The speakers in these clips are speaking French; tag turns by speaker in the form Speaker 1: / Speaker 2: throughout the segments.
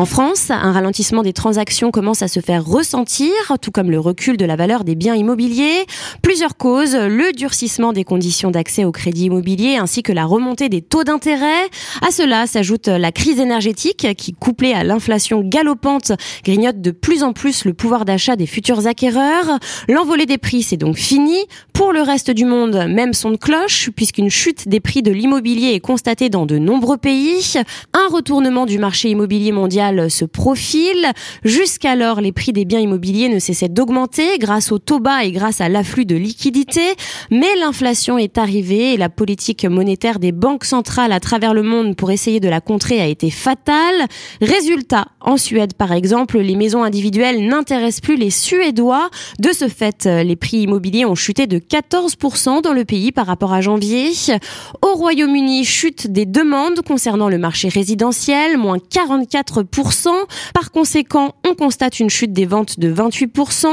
Speaker 1: En France, un ralentissement des transactions commence à se faire ressentir, tout comme le recul de la valeur des biens immobiliers. Plusieurs causes, le durcissement des conditions d'accès au crédit immobilier ainsi que la remontée des taux d'intérêt. À cela s'ajoute la crise énergétique qui, couplée à l'inflation galopante, grignote de plus en plus le pouvoir d'achat des futurs acquéreurs. L'envolée des prix, c'est donc fini. Pour le reste du monde, même son de cloche, puisqu'une chute des prix de l'immobilier est constatée dans de nombreux pays. Un retournement du marché immobilier mondial se profile. Jusqu'alors, les prix des biens immobiliers ne cessaient d'augmenter grâce au taux bas et grâce à l'afflux de liquidités. Mais l'inflation est arrivée et la politique monétaire des banques centrales à travers le monde pour essayer de la contrer a été fatale. Résultat, en Suède par exemple, les maisons individuelles n'intéressent plus les Suédois. De ce fait, les prix immobiliers ont chuté de 14% dans le pays par rapport à janvier. Au Royaume-Uni, chute des demandes concernant le marché résidentiel, moins 44%. Par conséquent, on constate une chute des ventes de 28%.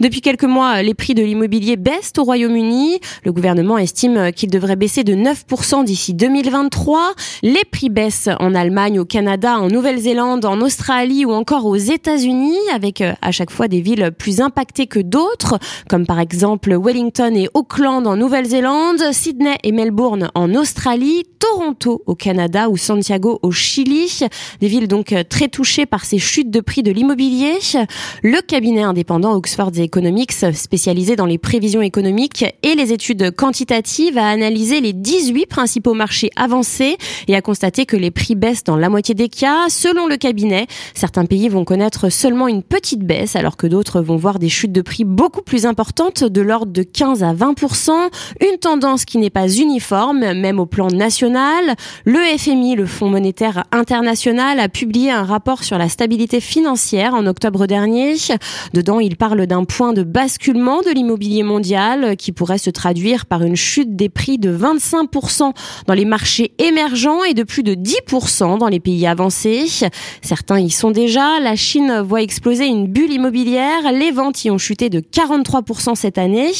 Speaker 1: Depuis quelques mois, les prix de l'immobilier baissent au Royaume-Uni. Le gouvernement estime qu'ils devraient baisser de 9% d'ici 2023. Les prix baissent en Allemagne, au Canada, en Nouvelle-Zélande, en Australie ou encore aux États-Unis, avec euh, à chaque fois des villes plus impactées que d'autres, comme par exemple Wellington et Auckland en Nouvelle-Zélande, Sydney et Melbourne en Australie, Toronto au Canada ou Santiago au Chili. Des villes donc très très touché par ces chutes de prix de l'immobilier. Le cabinet indépendant Oxford Economics, spécialisé dans les prévisions économiques et les études quantitatives, a analysé les 18 principaux marchés avancés et a constaté que les prix baissent dans la moitié des cas. Selon le cabinet, certains pays vont connaître seulement une petite baisse alors que d'autres vont voir des chutes de prix beaucoup plus importantes de l'ordre de 15 à 20%. Une tendance qui n'est pas uniforme, même au plan national. Le FMI, le Fonds monétaire international, a publié un rapport sur la stabilité financière en octobre dernier. Dedans, il parle d'un point de basculement de l'immobilier mondial qui pourrait se traduire par une chute des prix de 25% dans les marchés émergents et de plus de 10% dans les pays avancés. Certains y sont déjà. La Chine voit exploser une bulle immobilière. Les ventes y ont chuté de 43% cette année.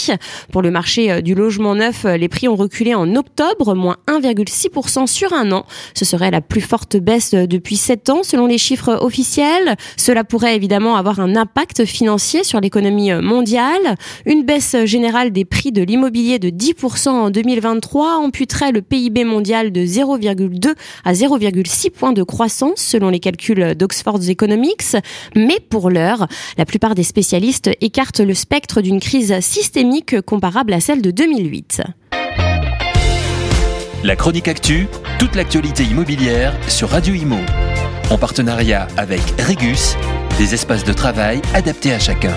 Speaker 1: Pour le marché euh, du logement neuf, les prix ont reculé en octobre, moins 1,6% sur un an. Ce serait la plus forte baisse depuis 7 ans selon les chiffres officiels. Cela pourrait évidemment avoir un impact financier sur l'économie mondiale. Une baisse générale des prix de l'immobilier de 10% en 2023 amputerait le PIB mondial de 0,2 à 0,6 points de croissance selon les calculs d'Oxford Economics. Mais pour l'heure, la plupart des spécialistes écartent le spectre d'une crise systémique comparable à celle de 2008.
Speaker 2: La chronique actu, toute l'actualité immobilière sur Radio Imo en partenariat avec Regus, des espaces de travail adaptés à chacun.